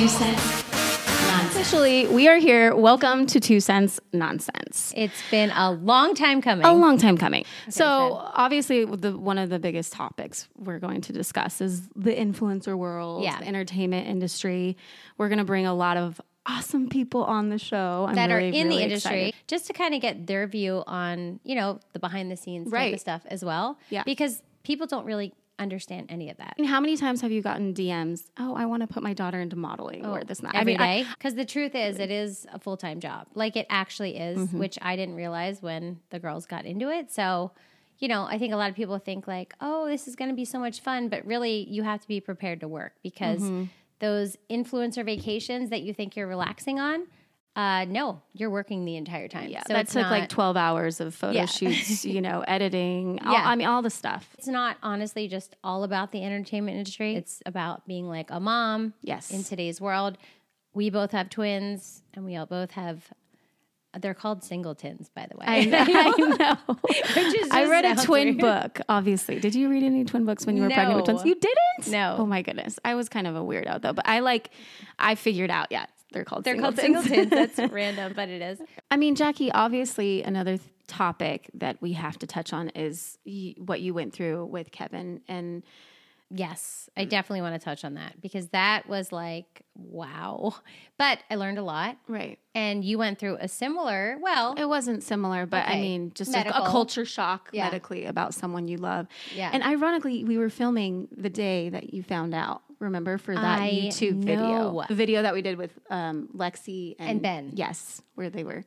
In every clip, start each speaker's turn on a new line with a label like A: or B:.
A: Two Cents Nonsense.
B: Officially, we are here. Welcome to Two Cents Nonsense.
C: It's been a long time coming.
B: A long time coming. so,
C: so-
B: obviously, the, one of the biggest topics we're going to discuss is the influencer world,
C: Yeah.
B: the entertainment industry. We're going to bring a lot of awesome people on the show I'm
C: that
B: really,
C: are in
B: really
C: the industry
B: excited.
C: just to kind of get their view on, you know, the behind the scenes type of stuff as well.
B: Yeah.
C: Because people don't really understand any of that.
B: I mean, how many times have you gotten DMs? Oh, I want to put my daughter into modeling or this.
C: Every
B: I mean.
C: Because the truth is, it is a full time job. Like it actually is,
B: Mm-hmm.
C: which I didn't realize when the girls got into it. So, you know, I think a lot of people think like, oh, this is going to be so much fun. But really, you have to be prepared to work because
B: Mm-hmm.
C: those influencer vacations that you think you're relaxing on, uh, no, you're working the entire time.
B: yeah,
C: so
B: that took
C: not,
B: like 12 hours of photo
C: Yeah.
B: shoots, you know, editing. all-
C: Yeah.
B: I mean, all the stuff.
C: It's not honestly just all about the entertainment industry. It's about being like a mom.
B: Yes.
C: In today's world, we both have twins, and we all both have. They're called singletons, by the way.
B: I know. I, know.
C: Which is
B: I read a twin
C: weird.
B: book, obviously. Did you read any twin books when you were pregnant with twins? You didn't?
C: No.
B: Oh my goodness. I was kind of a weirdo though, but I like, I figured out, yeah, they're called
C: They're called
B: singletons.
C: singletons. That's random, but it is.
B: I mean, Jackie, obviously, another th- topic that we have to touch on is y- what you went through with Kevin. And
C: Yes, I definitely want to touch on that because that was like wow. But I learned a lot,
B: right.
C: and you went through a similar. Well,
B: It wasn't similar, but I mean, just a, a culture shock
C: Yeah.
B: medically about someone you love.
C: Yeah.
B: And ironically, we were filming the day that you found out. Remember for that
C: I
B: YouTube video, the video that we did with um, Lexi and,
C: And Ben.
B: Yes, where they were.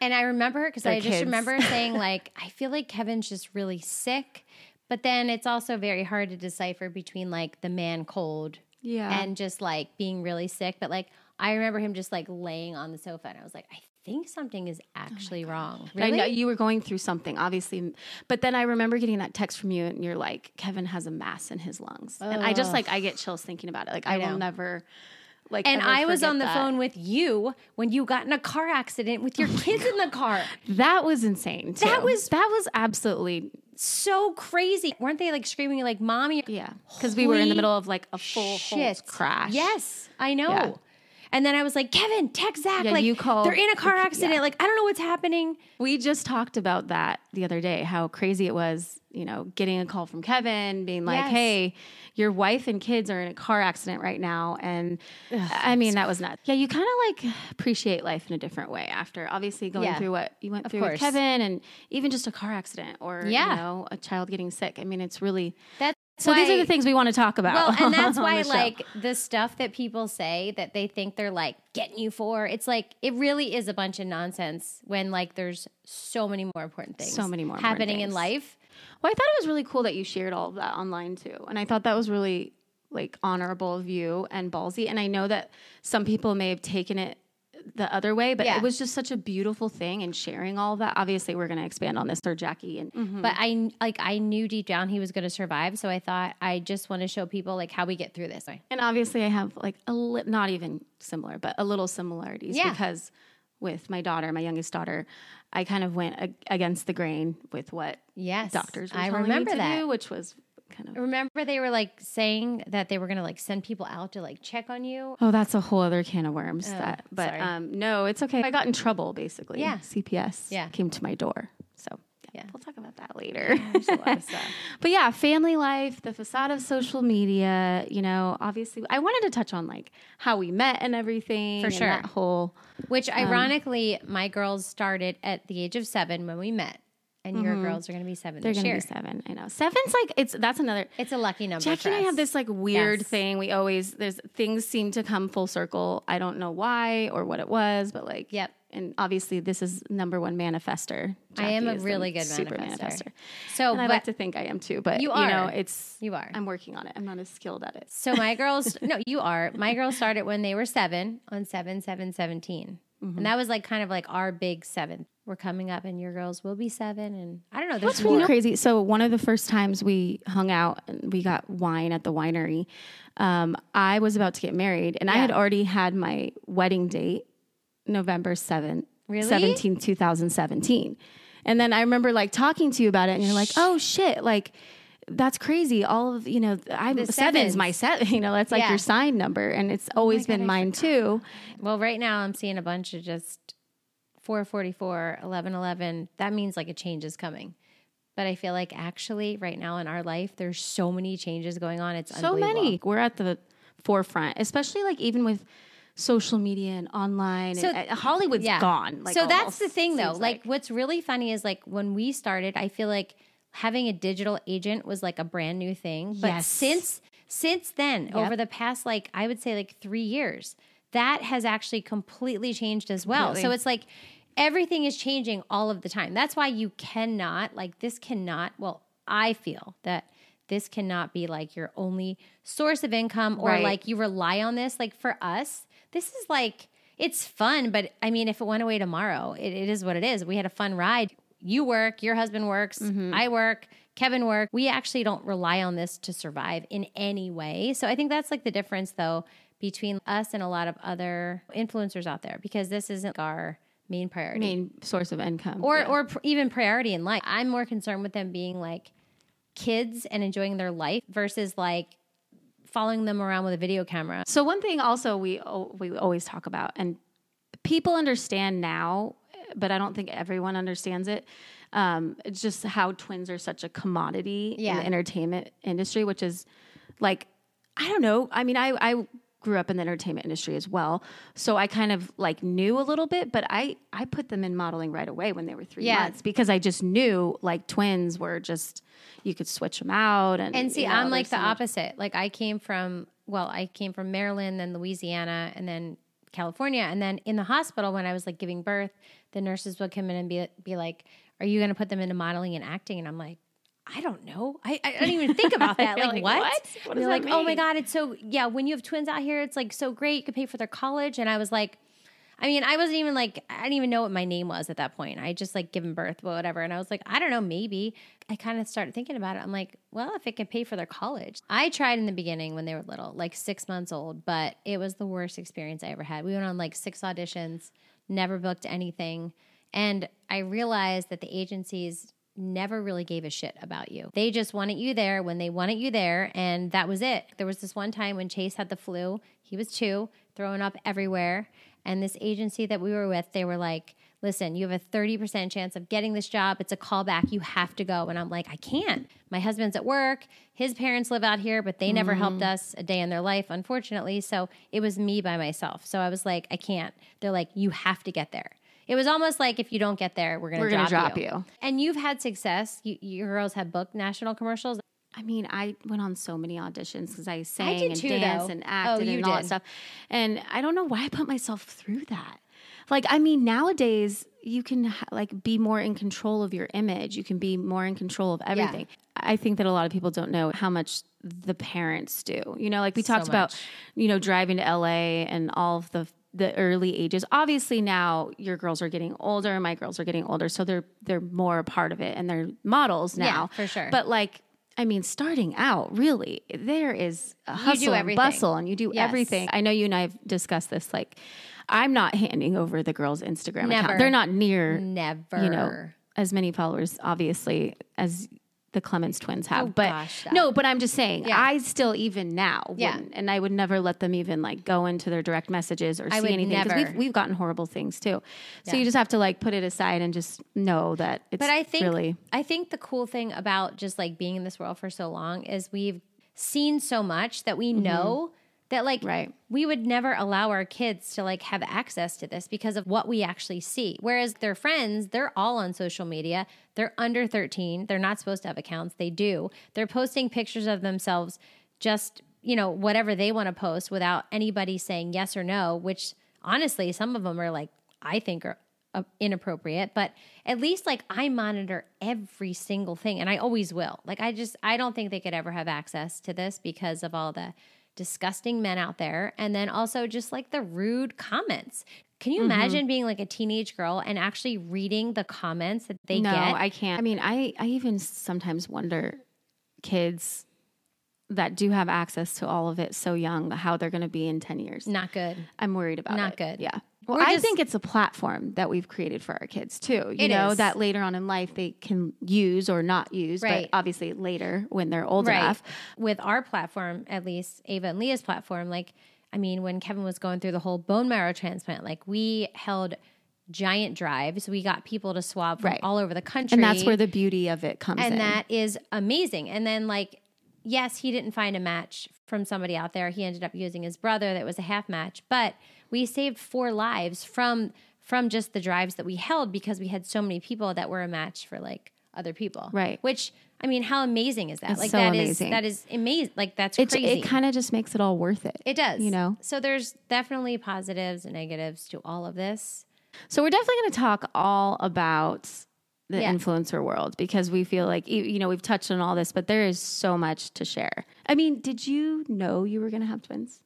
C: And I remember because
B: Their
C: I just
B: kids.
C: remember saying like, I feel like Kevin's just really sick, but then it's also very hard to decipher between like the man cold
B: Yeah.
C: and just like being really sick. But like I remember him just like laying on the sofa, and I was like, I think something is oh actually wrong.
B: I know you were going through something, obviously, but then I remember getting that text from you, and you're like, "Kevin has a mass in his lungs," and I just like I get chills thinking about it. Like I,
C: know.
B: will never, like,
C: And I was on the
B: that.
C: phone with you when you got in a car accident with your oh kids in the car.
B: That was insane. Too.
C: That was-
B: that was absolutely
C: So crazy. Weren't they like screaming like mommy?
B: yeah, because we were in the middle of like a full
C: shit
B: crash.
C: Yes, I know.
B: Yeah.
C: And then I was like, Kevin, text Zach.
B: Yeah,
C: like
B: you called-
C: they're in a car accident.
B: yeah.
C: Like I don't know what's happening.
B: We just talked about that the other day, how crazy it was, you know, getting a call from Kevin being like,
C: Yes.
B: hey, your wife and kids are in a car accident right now. And I mean, that was nuts. Yeah, you kind of like appreciate life in a different way after obviously going
C: Yeah.
B: through what you went through with. Kevin and even just a car accident or,
C: Yeah.
B: you know, a child getting sick. I mean, it's really.
C: That's
B: So these are the things we want to talk about.
C: Well, and that's why
B: the
C: like the stuff that people say that they think they're like getting you for, it's like it really is a bunch of nonsense when like there's so many more important things.
B: So many more
C: happening in life.
B: Well, I thought it was really cool that you shared all of that online too. And I thought that was really like honorable of you and ballsy. And I know that some people may have taken it the other way, but
C: Yeah.
B: it was just such a beautiful thing and sharing all that. Obviously, we're going to expand on this through Jackie and mm-hmm.
C: But I like I knew deep down he was going to survive, so I thought I just want to show people like how we get through this.
B: and obviously I have like a li- not even similar, but a little similarities
C: Yeah.
B: because with my daughter, my youngest daughter, I kind of went ag- against the grain with what
C: Yes,
B: doctors were
C: I
B: telling
C: remember
B: me to
C: that.
B: do, which was kind of
C: Remember they were like saying that they were going to like send people out to like check on you.
B: Oh, that's a whole other can of worms. that, but um, no, it's okay. I got in trouble basically.
C: Yeah.
B: CPS.
C: Yeah.
B: came to my door. So yeah,
C: Yeah.
B: we'll talk about that later.
C: There's a lot of stuff.
B: but yeah, family life, the facade of social media. You know, obviously, I wanted to touch on like how we met and everything.
C: For
B: and
C: sure.
B: that whole.
C: Which ironically, my girls started at the age of seven when we met, and your mm-hmm. girls are going to be seven
B: They're going to be seven. I know seven's like it's that's another.
C: It's a lucky number.
B: Jackie and I have this like weird
C: Yes.
B: thing. We always there's things seem to come full circle. I don't know why or what it was, but like
C: Yep.
B: And obviously, this is number one manifester.
C: I am a really good
B: super
C: manifester.
B: manifester.
C: So,
B: and I like to think I am too, but
C: You are, you,
B: know, it's
C: You are.
B: I'm working on it. I'm not as skilled at it.
C: So my girls, no, you are. My girls started when they were seven on seven, seven, 17.
B: Mm-hmm.
C: And that was like kind of like our big seven. We're coming up and your girls will be seven. And I don't know. There's
B: What's
C: more.
B: really crazy? So one of the first times we hung out and we got wine at the winery, um, I was about to get married, and I had already had my wedding date, November seventh,
C: Really?
B: 17, 2017. And then I remember like talking to you about it, and you're like, "Oh shit!" Like that's crazy. All of you know, I'm
C: The
B: seven's my set. You know, that's like
C: Yeah.
B: your sign number, and it's always
C: God,
B: been mine too.
C: Well, right now I'm seeing a bunch of just 444, 1111. That means like a change is coming. But I feel like actually right now in our life, there's so many changes going on. It's
B: So many. We're at the forefront, especially like even with social media and online.
C: So-
B: and, uh, Hollywood's
C: Yeah.
B: gone. Like,
C: so that's the thing though.
B: seems
C: Like, what's really funny is like when we started, I feel like having a digital agent was like a brand new thing. But
B: Yes.
C: since since then, over the past like I would say like 3 years, that has actually completely changed as well. So it's like everything is changing all of the time. That's why you cannot like this cannot, well, I feel that this cannot be like your only source of income or
B: Right.
C: like you rely on this. Like for us, this is like it's fun, but I mean, if it went away tomorrow, it, it is what it is. We had a fun ride. You work, your husband works, mm-hmm. I work, Kevin work. We actually don't rely on this to survive in any way. So I think that's like the difference though between us and a lot of other influencers out there because this isn't our main priority
B: main source of income.
C: or
B: Yeah.
C: or pr- even priority in life. I'm more concerned with them being like kids and enjoying their life versus like following them around with a video camera.
B: So one thing also we we always talk about, and people understand now, but I don't think everyone understands it. Um, it's just how twins are such a commodity in the entertainment industry, which is like I don't know. I mean, I I grew up in the entertainment industry as well, so I kind of like knew a little bit, but I I put them in modeling right away when they were three
C: Yeah.
B: months because I just knew like twins were just you could switch them out and
C: And see,
B: you know,
C: I'm like the
B: much-
C: opposite. Like I came from well, I came from Maryland, then Louisiana, and then California, and then in the hospital when I was like giving birth, the nurses would come in and be be like, "Are you going to put them into modeling and acting?" And I'm like. I don't know. I, I don't even think about that. Like,
B: like,
C: what?
B: what? What
C: And
B: does
C: they're
B: that
C: like, oh my god, it's so yeah. When you have twins out here, it's like so great. You could pay for their college, and I was like, I mean, I wasn't even like, I didn't even know what my name was at that point. I just like given birth, whatever. And I was like, I don't know, maybe. I kind of started thinking about it. I'm like, well, if it could pay for their college. I tried in the beginning when they were little, like six months old, but it was the worst experience I ever had. We went on like six auditions, never booked anything. And I realized that the agencies never really gave a shit about you. They just wanted you there when they wanted you there, and that was it. There was this one time when Chase had the flu. He was two, throwing up everywhere. And this agency that we were with, they were like, listen, you have a 30% chance of getting this job. It's a callback. You have to go. And I'm like, I can't. My husband's at work. His parents live out here, but they never mm. helped us a day in their life, unfortunately. So it was me by myself. So I was like, I can't. They're like, you have to get there. It was almost like if you don't get there, we're going
B: We're
C: to
B: gonna
C: drop,
B: drop
C: you.
B: you.
C: And you've had success. You, your girls have booked national commercials.
B: I mean, I went on so many auditions because I sang
C: did
B: and
C: too,
B: danced
C: though.
B: and
C: Oh,
B: acted
C: you
B: and all that stuff. And I don't know why I put myself through that. Like, I mean, nowadays you can ha- like be more in control of your image. You can be more in control of everything. I think that a lot of people don't know how much the parents do. You know, like we talked about, you know, driving to LA and all of the the early ages. Obviously now your girls are getting older, my girls are getting older, so they're they're more a part of it and they're models now.
C: for sure.
B: But like I mean, starting out, really, there is a hustle and bustle, and you do
C: Yes.
B: everything. I know you and I have discussed this. Like, I'm not handing over the girls' Instagram
C: Never.
B: account. They're not near,
C: Never.
B: you know, as many followers, obviously, as the Clements twins have.
C: Oh,
B: but
C: gosh,
B: no, but I'm just saying,
C: Yeah.
B: I still even now,
C: Yeah.
B: and I would never let them even like go into their direct messages or
C: I
B: see anything
C: never.
B: we've we've gotten horrible things too. So
C: Yeah.
B: you just have to like put it aside and just know that it's
C: But I think
B: really
C: I think the cool thing about just like being in this world for so long is we've seen so much that we mm-hmm. know that like.
B: Right.
C: we would never allow our kids to like have access to this because of what we actually see. Whereas their friends, they're all on social media. They're under 13. They're not supposed to have accounts. They do. They're posting pictures of themselves just, you know, whatever they want to post without anybody saying yes or no, which honestly, some of them are like I think are uh, inappropriate, but at least like I monitor every single thing and I always will. Like I just I don't think they could ever have access to this because of all the disgusting men out there and then also just like the rude comments. Can you mm-hmm. imagine being like a teenage girl and actually reading the comments that they
B: no,
C: get?
B: I can't. I mean, I I even sometimes wonder kids that do have access to all of it so young how they're going to be in 10 years.
C: Not good.
B: I'm worried about
C: Not
B: it.
C: Not good.
B: Yeah. Well,
C: We're
B: I
C: just-
B: think it's a platform that we've created for our kids too. You know,
C: is.
B: that later on in life they can use or not use,
C: Right.
B: but obviously later when they're old enough.
C: With our platform, at least Ava and Leah's platform, like, I mean, when Kevin was going through the whole bone marrow transplant, like, we held giant drives. We got people to swab from
B: Right.
C: all over the country.
B: And that's where the beauty of it comes in.
C: and
B: in.
C: that is amazing. And then, like, yes, he didn't find a match from somebody out there. He ended up using his brother that was a half match, but we saved four lives from from just the drives that we held because we had so many people that were a match for like other people.
B: Right.
C: Which I mean, how amazing is that?
B: It's
C: like
B: so
C: that is that is amazing. Like that's
B: it,
C: crazy.
B: it kind of just makes it all worth it.
C: it does.
B: you know?
C: So there's definitely positives and negatives to all of this.
B: So we're definitely going to talk all about the
C: Yeah.
B: influencer world because we feel like you know we've touched on all this, but there is so much to share. I mean, did you know you were going to have twins?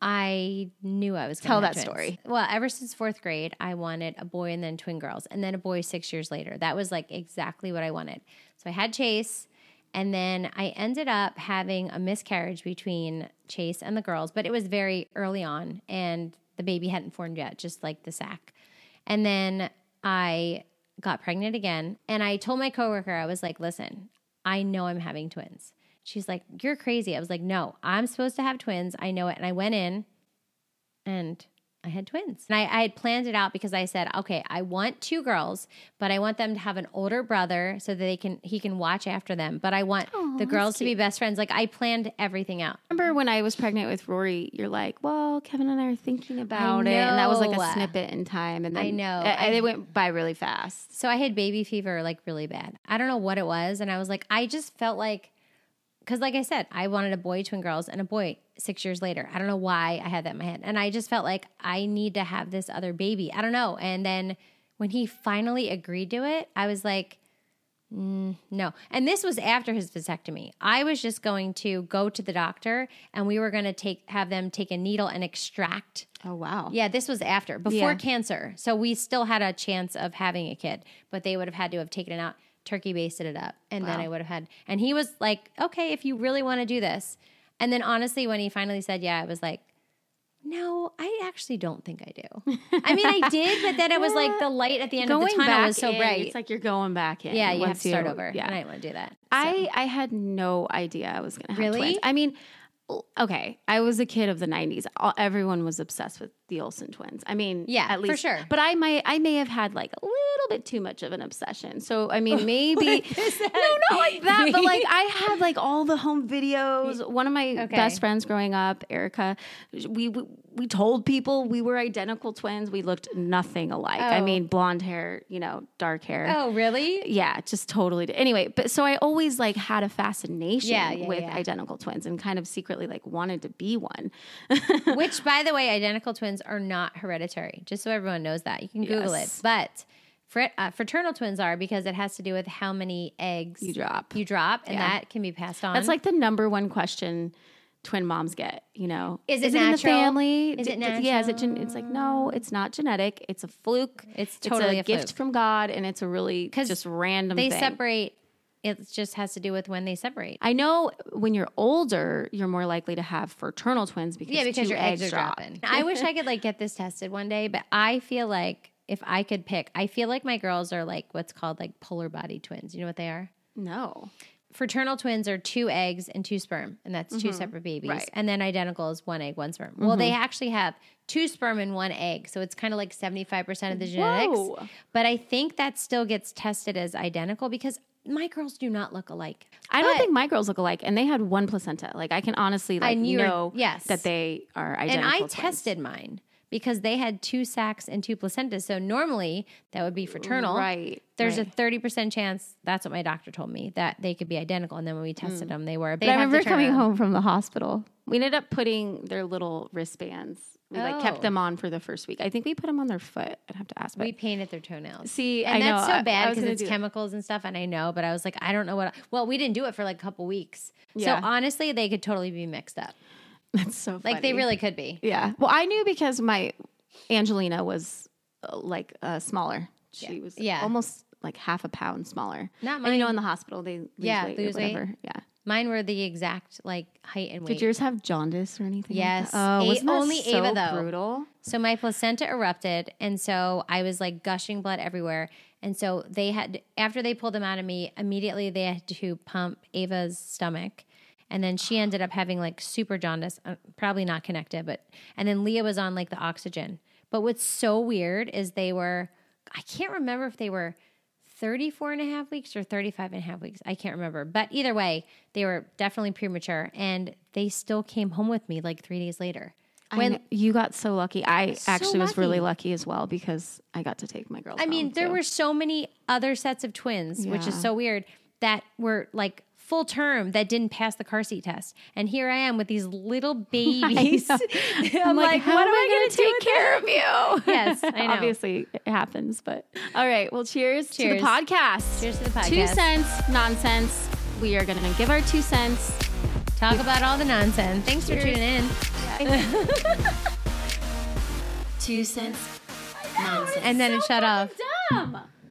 C: I knew I was gonna
B: Tell
C: have
B: that
C: twins.
B: story.
C: Well, ever since fourth grade, I wanted a boy and then twin girls, and then a boy six years later. That was like exactly what I wanted. So I had Chase, and then I ended up having a miscarriage between Chase and the girls, but it was very early on, and the baby hadn't formed yet, just like the sac. And then I got pregnant again, and I told my coworker, I was like, "Listen, I know I'm having twins." She's like, "You're crazy." I was like, "No, I'm supposed to have twins. I know it." And I went in and I had twins. And I, I had planned it out because I said, okay, I want two girls, but I want them to have an older brother so that they can he can watch after them. But I want the girls to be best friends. Like I planned everything out.
B: Remember when I was pregnant with Rory? You're like, well, Kevin and I are thinking about it, and that was like a snippet in time, and then
C: I know.
B: and
C: I-
B: it went by really fast.
C: So I had baby fever like really bad. I don't know what it was. And I was like, I just felt like, because like I said, I wanted a boy, twin girls, and a boy six years later. I don't know why I had that in my head. And I just felt like I need to have this other baby. I don't know. And then when he finally agreed to it, I was like, mm, no. And this was after his vasectomy. I was just going to go to the doctor and we were going to take have them take a needle and extract
B: Oh wow!
C: yeah, this was after, before
B: Yeah.
C: cancer. So we still had a chance of having a kid, but they would have had to have taken it out, turkey basted it up, and then I would have had. And he was like, okay, if you really want to do this. And then honestly, when he finally said, yeah, I was like, no, I actually don't think I do. I mean, I did, but then it was like the light at the end of the tunnel was so
B: in,
C: bright.
B: It's like you're going back in.
C: yeah, you have to start over.
B: Yeah,
C: And I didn't want to do that. So-
B: I I had no idea I was going to have
C: Really?
B: twins. I mean, okay, I was a kid of the '90s. All, everyone was obsessed with the Olsen twins. I mean,
C: Yeah,
B: at least for
C: sure.
B: But I might I may have had like a little bit too much of an obsession. So I mean, maybe no, not like that. But like I had like all the home videos. One of my
C: Okay.
B: best friends growing up, Erica, we. we we told people we were identical twins. We looked nothing alike. I
C: Oh.
B: mean, blonde hair, you know, dark hair
C: oh, really?
B: yeah, just totally. Anyway, but so I always like had a fascination
C: Yeah, yeah,
B: with
C: yeah.
B: identical twins and kind of secretly like wanted to be one.
C: Which, by the way, identical twins are not hereditary. Just so everyone knows that. You can Google
B: Yes.
C: it. But fr- uh, fraternal twins are because it has to do with how many eggs
B: You drop.
C: You drop, and
B: Yeah.
C: that can be passed on.
B: That's like the number one question twin moms get. You know,
C: Is it
B: in the family?
C: Is it
B: d- Yeah, is it? Gen- it's like no, it's not genetic. It's a fluke.
C: It's totally
B: a,
C: a
B: gift from God, and it's a really just random.
C: they
B: thing.
C: separate. It just has to do with when they separate.
B: I know when you're older, you're more likely to have fraternal twins because
C: Yeah, because your eggs are
B: drop.
C: dropping. I wish I could like get this tested one day, but I feel like if I could pick, I feel like my girls are like what's called like polar body twins. You know what they are?
B: No,
C: Fraternal twins are two eggs and two sperm, and that's two mm-hmm. separate babies.
B: Right.
C: And then identical is one egg, one sperm. Well, they mm-hmm. actually have two sperm and one egg, so it's kind of like seventy five percent of the genetics.
B: Whoa.
C: But I think that still gets tested as identical because my girls do not look alike.
B: I don't think my girls look alike, and they had one placenta. Like I can honestly like know
C: yes.
B: that they are
C: and
B: identical.
C: I
B: twins.
C: tested mine because they had two sacs and two placentas. So normally that would be fraternal.
B: Right.
C: There's
B: right.
C: a thirty percent chance. That's what my doctor told me that they could be identical. And then when we tested hmm. them, they were.
B: But I remember coming home from the hospital. We ended up putting their little wristbands. We like
C: Oh.
B: kept them oh. on for the first week. I think we put them on their foot. I'd have to ask. But
C: We painted their toenails.
B: see,
C: and
B: I
C: that's
B: I-
C: so bad because it's
B: do that.
C: chemicals and stuff. And I know, but I was like, I don't know what. well, we didn't do it for like a couple weeks.
B: Yeah.
C: So honestly, they could totally be mixed up.
B: That's so
C: Like they really could be.
B: Yeah. Well, I knew because my Angelina was uh, like uh, smaller. She was
C: Yeah.
B: almost like half a pound smaller.
C: Not
B: And you know, in the hospital they lose
C: Yeah,
B: weight
C: lose weight.
B: Yeah.
C: Mine were the exact like height and weight.
B: Did yours have jaundice or anything?
C: Yes.
B: that? Oh, wasn't that
C: only
B: so
C: Ava, though.
B: Brutal.
C: So my placenta erupted, and so I was like gushing blood everywhere. And so they had after they pulled them out of me, immediately they had to pump Ava's stomach, and then she ended up having like super jaundice, uh, probably not connected, but and then Leah was on like the oxygen. But what's so weird is they were, I can't remember if they were 34 and a half weeks or 35 and a half weeks. I can't remember. But either way, they were definitely premature and they still came home with me like three days later.
B: When you got so lucky, I actually was really
C: lucky.
B: as well because I got to take my girls.
C: I mean, there
B: too.
C: were so many other sets of twins, which is so weird, that were like full term that didn't pass the car seat test. And here I am with these little babies.
B: know.
C: I'm, like,
B: how
C: what
B: am
C: I going to
B: take care of you?
C: Yes, I know.
B: Obviously, it happens, but all right. Well, cheers, to the podcast.
C: Cheers to the podcast.
B: Two cents nonsense. We are going to give our two cents.
C: Talk about all the nonsense. Thanks for tuning in.
A: Two cents. Nonsense.
C: And then it shut off.
B: Dumb.